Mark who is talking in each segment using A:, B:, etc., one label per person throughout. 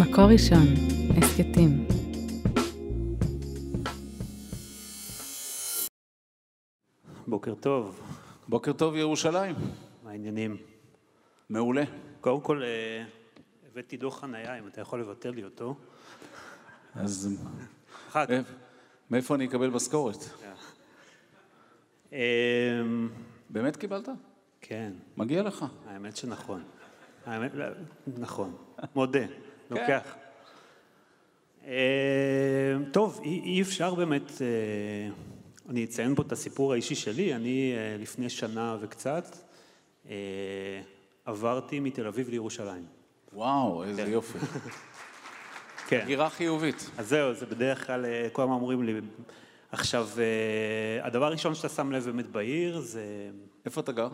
A: מקור ראשון, הסכתים.
B: בוקר טוב,
C: בוקר טוב ירושלים.
B: מה העניינים?
C: מעולה.
B: קודם כל, אה, הבאתי דוח חנייה, אם אתה יכול לבטל לי אותו.
C: אז
B: כך.
C: מאיפ- מאיפה אני אקבל משכורת?
B: אה,
C: באמת קיבלת?
B: כן,
C: מגיע לך.
B: האמת שנכון. האמת, לא, נכון, מודה, לוקח. אה, טוב, אי, אפשר באמת, אה, אני אציין פה את הסיפור האישי שלי, אני אה, לפני שנה וקצת עברתי מתל אביב לירושלים.
C: וואו, איזה
B: כן.
C: יופי.
B: כן.
C: הגירה חיובית.
B: אז זהו, זה בדרך כלל, כל הזמן אומרים לי, עכשיו, הדבר הראשון שאתה שם לב באמת בעיר זה
C: איפה אתה גר?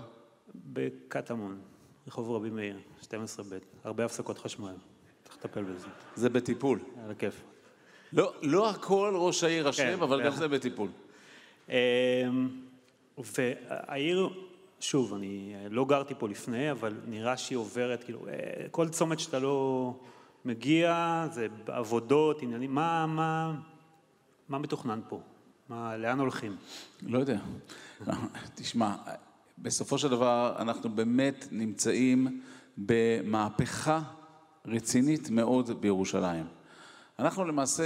B: בקטמון, רחוב רבי מאיר, 12ב', הרבה הפסקות חשמל, לטפל בזה,
C: זה בטיפול.
B: על הכיף.
C: לא, לא הכל ראש העיר אשם,
B: כן,
C: אבל גם
B: כן.
C: זה בטיפול.
B: אה, והעיר, שוב, אני אה, לא גרתי פה לפני, אבל נראה שהיא עוברת, כאילו, אה, כל צומת שאתה לא מגיע, זה עבודות, עניינים, מה, מה, מה מתוכנן פה? מה, לאן הולכים?
C: לא יודע. תשמע, בסופו של דבר אנחנו באמת נמצאים במהפכה רצינית מאוד בירושלים. אנחנו למעשה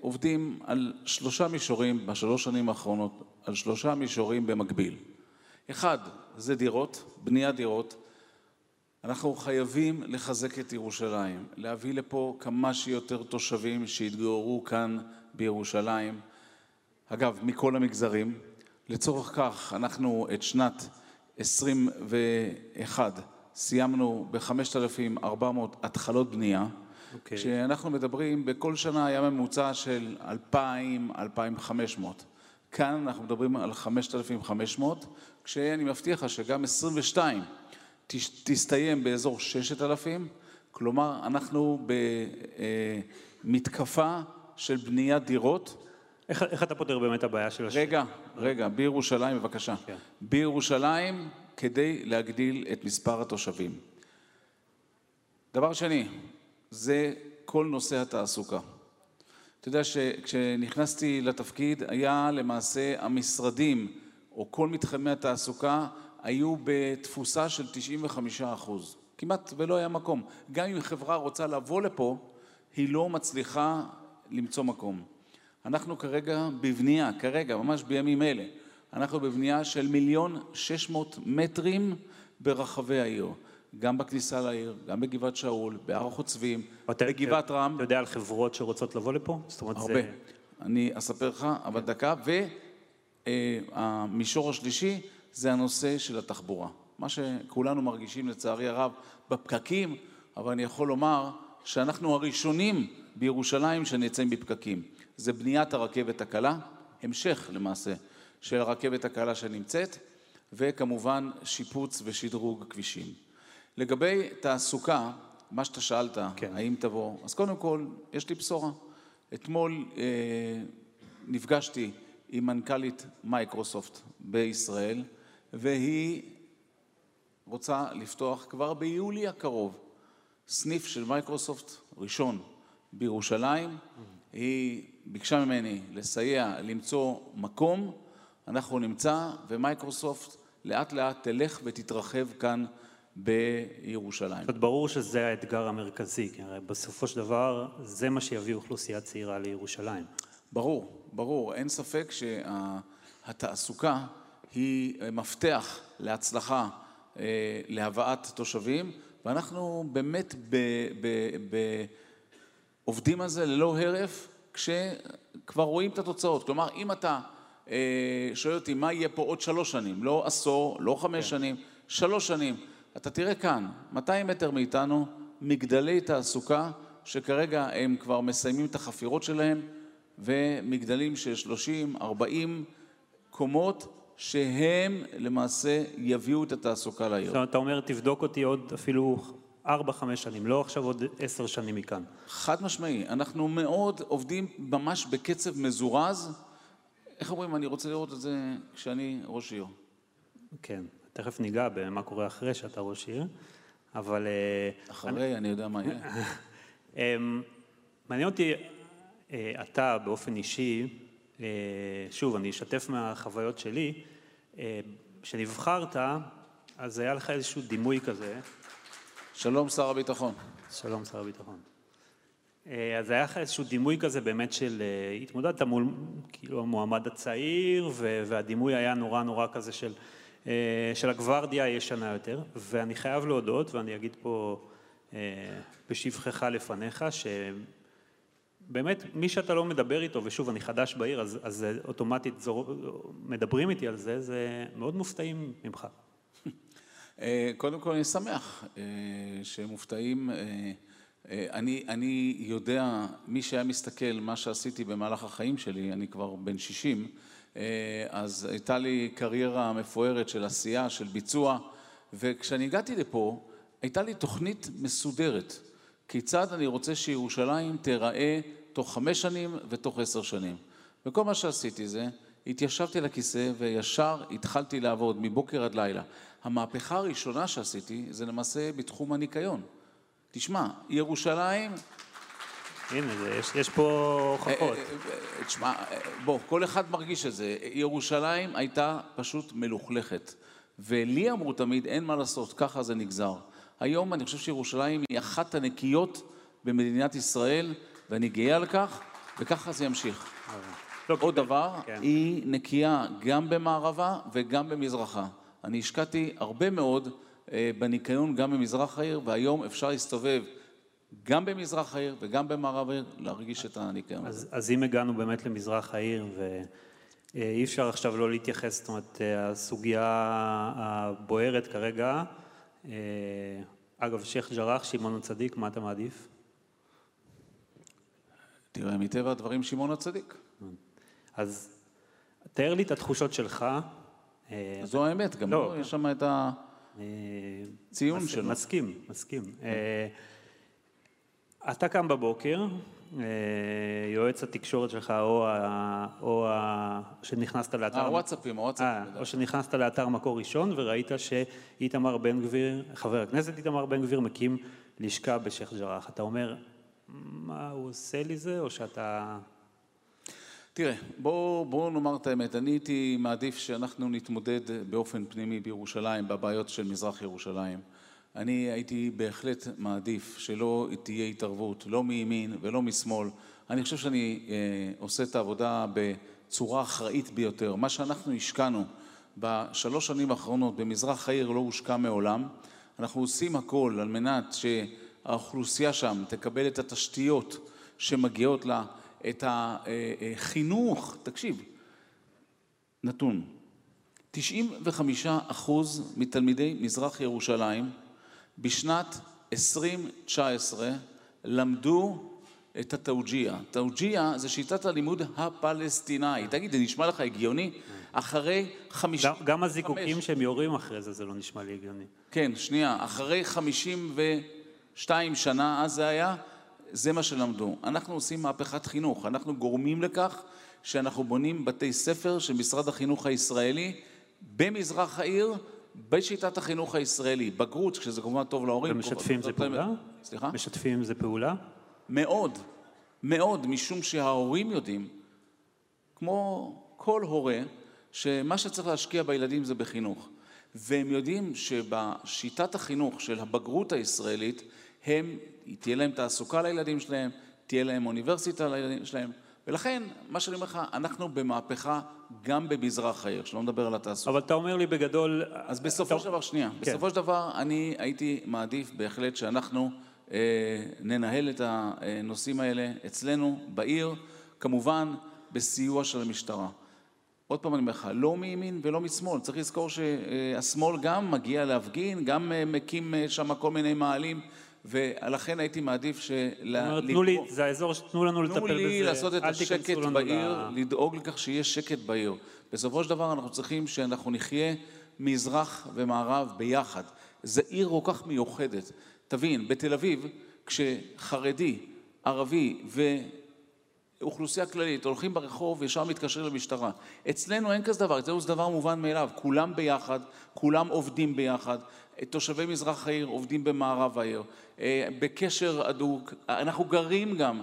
C: עובדים על שלושה מישורים בשלוש שנים האחרונות, על שלושה מישורים במקביל. אחד, זה דירות, בניית דירות. אנחנו חייבים לחזק את ירושלים, להביא לפה כמה שיותר תושבים שיתגוררו כאן בירושלים. אגב, מכל המגזרים. לצורך כך, אנחנו את שנת 21 סיימנו ב-5,400 התחלות בנייה.
B: אוקיי.
C: כשאנחנו מדברים, בכל שנה היה ממוצע של 2,000, 2,500. כאן אנחנו מדברים על 5,500, כשאני מבטיח לך שגם 22 תש- תסתיים באזור 6,000, כלומר אנחנו במתקפה של בניית דירות.
B: איך, איך אתה פותר באמת הבעיה של השטח?
C: רגע, רגע, בירושלים בבקשה.
B: כן.
C: בירושלים כדי להגדיל את מספר התושבים. דבר שני, זה כל נושא התעסוקה. אתה יודע שכשנכנסתי לתפקיד היה למעשה המשרדים או כל מתחמי התעסוקה היו בתפוסה של 95 אחוז. כמעט ולא היה מקום. גם אם חברה רוצה לבוא לפה, היא לא מצליחה למצוא מקום. אנחנו כרגע בבנייה, כרגע, ממש בימים אלה, אנחנו בבנייה של מיליון שש מאות מטרים ברחבי העיר. גם בכניסה לעיר, גם בגבעת שאול, בהר החוצבים, בגבעת רם.
B: אתה יודע על חברות שרוצות לבוא לפה? זאת אומרת,
C: הרבה.
B: זה...
C: אני אספר לך, אבל דקה. והמישור השלישי זה הנושא של התחבורה. מה שכולנו מרגישים לצערי הרב בפקקים, אבל אני יכול לומר שאנחנו הראשונים בירושלים שנמצאים בפקקים. זה בניית הרכבת הקלה, המשך למעשה של הרכבת הקלה שנמצאת, וכמובן שיפוץ ושדרוג כבישים. לגבי תעסוקה, מה שאתה שאלת,
B: כן.
C: האם תבוא, אז קודם כל, יש לי בשורה. אתמול אה, נפגשתי עם מנכ"לית מייקרוסופט בישראל, והיא רוצה לפתוח כבר ביולי הקרוב סניף של מייקרוסופט ראשון בירושלים. היא ביקשה ממני לסייע למצוא מקום, אנחנו נמצא, ומייקרוסופט לאט לאט תלך ותתרחב כאן בירושלים.
B: זאת ברור שזה האתגר המרכזי, כי הרי בסופו של דבר זה מה שיביא אוכלוסייה צעירה לירושלים.
C: ברור, ברור, אין ספק שהתעסוקה היא מפתח להצלחה, אה, להבאת תושבים, ואנחנו באמת ב, ב, ב, עובדים על זה ללא הרף, כשכבר רואים את התוצאות. כלומר, אם אתה שואל אותי מה יהיה פה עוד שלוש שנים, לא עשור, לא חמש שנים, שלוש שנים, אתה תראה כאן, 200 מטר מאיתנו, מגדלי תעסוקה, שכרגע הם כבר מסיימים את החפירות שלהם, ומגדלים של 30, 40 קומות, שהם למעשה יביאו את התעסוקה לעיר.
B: זאת אומרת, אתה אומר, תבדוק אותי עוד אפילו ארבע, חמש שנים, לא עכשיו עוד עשר שנים מכאן.
C: חד משמעי, אנחנו מאוד עובדים ממש בקצב מזורז. איך אומרים, אני רוצה לראות את זה כשאני ראש עיר.
B: כן, תכף ניגע במה קורה אחרי שאתה ראש עיר, אבל... אה,
C: אחרי, אני יודע מה יהיה.
B: אמ, מעניין אותי, אה, אתה באופן אישי, אה, שוב, אני אשתף מהחוויות שלי, כשנבחרת, אז היה לך איזשהו דימוי כזה.
C: שלום שר הביטחון.
B: שלום שר הביטחון. אז היה לך איזשהו דימוי כזה באמת של, התמודדת מול כאילו המועמד הצעיר והדימוי היה נורא נורא כזה של, של הגוורדיה הישנה יותר ואני חייב להודות ואני אגיד פה בשבחך לפניך שבאמת מי שאתה לא מדבר איתו ושוב אני חדש בעיר אז, אז אוטומטית זור, מדברים איתי על זה, זה מאוד מופתעים ממך.
C: אה, קודם כל אני שמח אה, שמופתעים. אה, אני, אני יודע, מי שהיה מסתכל מה שעשיתי במהלך החיים שלי, אני כבר בן 60, אז הייתה לי קריירה מפוארת של עשייה, של ביצוע, וכשאני הגעתי לפה, הייתה לי תוכנית מסודרת. כיצד אני רוצה שירושלים תיראה תוך חמש שנים ותוך עשר שנים. וכל מה שעשיתי זה, התיישבתי לכיסא וישר התחלתי לעבוד מבוקר עד לילה. המהפכה הראשונה שעשיתי זה למעשה בתחום הניקיון. תשמע, ירושלים...
B: הנה, יש, יש פה הוכחות. אה, אה,
C: אה, תשמע, בוא, כל אחד מרגיש את זה. ירושלים הייתה פשוט מלוכלכת. ולי אמרו תמיד, אין מה לעשות, ככה זה נגזר. היום אני חושב שירושלים היא אחת הנקיות במדינת ישראל, ואני גאה על כך, וככה זה ימשיך. לא, עוד דבר, כן. היא נקייה גם במערבה וגם במזרחה. אני השקעתי הרבה מאוד בניקיון גם במזרח העיר, והיום אפשר להסתובב גם במזרח העיר וגם במערב העיר, להרגיש את הניקיון
B: אז, אז אם הגענו באמת למזרח העיר, ואי אפשר עכשיו לא להתייחס, זאת אומרת, אה, הסוגיה הבוערת כרגע, אה, אגב, שייח' ג'ראח, שמעון הצדיק, מה אתה מעדיף?
C: תראה, מטבע הדברים שמעון הצדיק.
B: אז תאר לי את התחושות שלך.
C: אה, זו האמת, גם לא, יש שם את הציון שלו.
B: מסכים, מסכים. אתה קם בבוקר, אה, יועץ התקשורת שלך, או, ה, או ה, שנכנסת לאתר...
C: הוואטסאפים, הוואטסאפים.
B: או שנכנסת לאתר מקור ראשון וראית שאיתמר בן גביר, חבר הכנסת איתמר בן גביר, מקים לשכה בשייח' ג'ראח. אתה אומר, מה הוא עושה לי זה, או שאתה...
C: תראה, בואו בוא נאמר את האמת, אני הייתי מעדיף שאנחנו נתמודד באופן פנימי בירושלים, בבעיות של מזרח ירושלים. אני הייתי בהחלט מעדיף שלא תהיה התערבות, לא מימין ולא משמאל. אני חושב שאני אה, עושה את העבודה בצורה אחראית ביותר. מה שאנחנו השקענו בשלוש שנים האחרונות במזרח העיר לא הושקע מעולם. אנחנו עושים הכל על מנת שהאוכלוסייה שם תקבל את התשתיות שמגיעות לה, את החינוך. תקשיב, נתון, 95 אחוז מתלמידי מזרח ירושלים בשנת 2019 למדו את התאוג'יה. תאוג'יה זה שיטת הלימוד הפלסטינאית. תגיד, זה נשמע לך הגיוני? אחרי חמישים...
B: גם הזיקוקים שהם יורים אחרי זה, זה לא נשמע לי הגיוני.
C: כן, שנייה. אחרי חמישים ושתיים שנה, אז זה היה, זה מה שלמדו. אנחנו עושים מהפכת חינוך. אנחנו גורמים לכך שאנחנו בונים בתי ספר של משרד החינוך הישראלי במזרח העיר, בשיטת החינוך הישראלי, בגרות, כשזה כמובן טוב להורים.
B: ומשתפים זה פעולה?
C: סליחה?
B: משתפים זה פעולה?
C: מאוד, מאוד, משום שההורים יודעים, כמו כל הורה, שמה שצריך להשקיע בילדים זה בחינוך. והם יודעים שבשיטת החינוך של הבגרות הישראלית, הם, תהיה להם תעסוקה לילדים שלהם, תהיה להם אוניברסיטה לילדים שלהם, ולכן, מה שאני אומר לך, אנחנו במהפכה גם במזרח העיר, שלא נדבר על התעסוקה.
B: אבל אתה אומר לי בגדול...
C: אז בסופו של דבר, שנייה, כן. בסופו של דבר אני הייתי מעדיף בהחלט שאנחנו אה, ננהל את הנושאים האלה אצלנו בעיר, כמובן בסיוע של המשטרה. עוד פעם אני אומר לך, לא מימין ולא משמאל, צריך לזכור שהשמאל גם מגיע להפגין, גם אה, מקים אה, שם כל מיני מאהלים. ולכן הייתי מעדיף
B: של... תנו לי, זה האזור, תנו לנו לטפל בזה.
C: תנו לי לעשות את השקט בעיר, לדאוג לכך שיהיה שקט בעיר. בסופו של דבר אנחנו צריכים שאנחנו נחיה מזרח ומערב ביחד. זו עיר כל כך מיוחדת. תבין, בתל אביב, כשחרדי, ערבי אוכלוסייה כללית, הולכים ברחוב, ישר מתקשרים למשטרה. אצלנו אין כזה דבר, אצלנו זה דבר מובן מאליו, כולם ביחד, כולם עובדים ביחד, תושבי מזרח העיר עובדים במערב העיר, אה, בקשר הדוק, אנחנו גרים גם,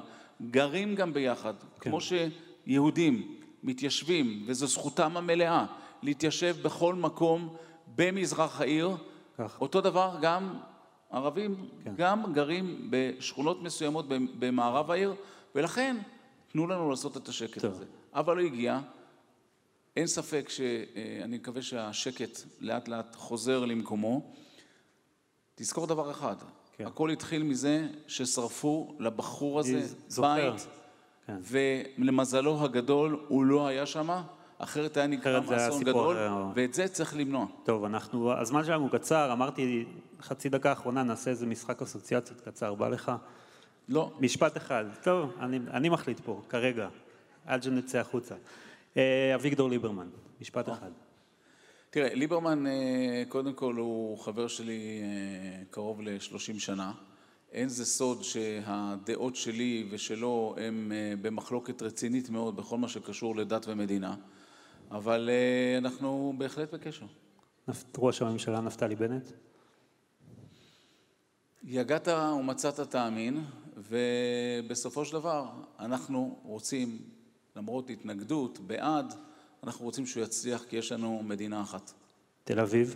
C: גרים גם ביחד, כן. כמו שיהודים מתיישבים, וזו זכותם המלאה להתיישב בכל מקום במזרח העיר, כך. אותו דבר גם ערבים, כן. גם גרים בשכונות מסוימות במערב העיר, ולכן תנו לנו לעשות את השקט טוב. הזה. אבל לא הגיע, אין ספק שאני אה, מקווה שהשקט לאט לאט חוזר למקומו. תזכור דבר אחד, כן. הכל התחיל מזה ששרפו לבחור הזה בית, כן. ולמזלו הגדול הוא לא היה שם, אחרת היה נקרא מאסון גדול, היה... ואת זה צריך למנוע.
B: טוב, אנחנו, הזמן שלנו קצר, אמרתי חצי דקה אחרונה נעשה איזה משחק אסוציאציות קצר, בא לך?
C: לא.
B: משפט אחד. טוב, אני, אני מחליט פה, כרגע, עד שנצא החוצה. אה, אביגדור ליברמן, משפט אחד.
C: תראה, ליברמן, אה, קודם כל הוא חבר שלי אה, קרוב ל-30 שנה. אין זה סוד שהדעות שלי ושלו הן במחלוקת רצינית מאוד בכל מה שקשור לדת ומדינה, אבל אנחנו בהחלט בקשר.
B: ראש הממשלה נפתלי בנט?
C: יגעת ומצאת תאמין, ובסופו של דבר אנחנו רוצים, למרות התנגדות, בעד, אנחנו רוצים שהוא יצליח כי יש לנו מדינה אחת.
B: תל אביב?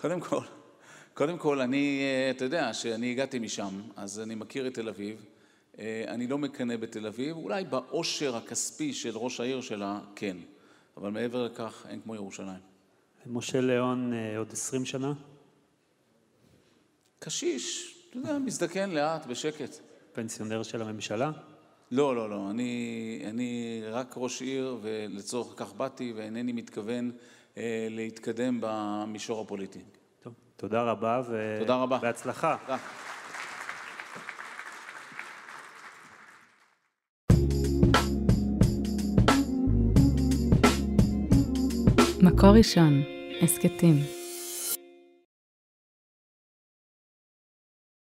C: קודם כל, קודם כל, אני, אתה יודע, שאני הגעתי משם, אז אני מכיר את תל אביב. אני לא מקנא בתל אביב, אולי בעושר הכספי של ראש העיר שלה, כן. אבל מעבר לכך, אין כמו ירושלים.
B: משה ליאון אה, עוד עשרים שנה?
C: קשיש, אתה יודע, מזדקן לאט, בשקט.
B: פנסיונר של הממשלה?
C: לא, לא, לא. אני, אני רק ראש עיר, ולצורך כך באתי, ואינני מתכוון אה, להתקדם במישור הפוליטי.
B: טוב, תודה רבה,
C: ו... תודה רבה.
B: בהצלחה. תודה.
A: מקור ראשון, הסכתים.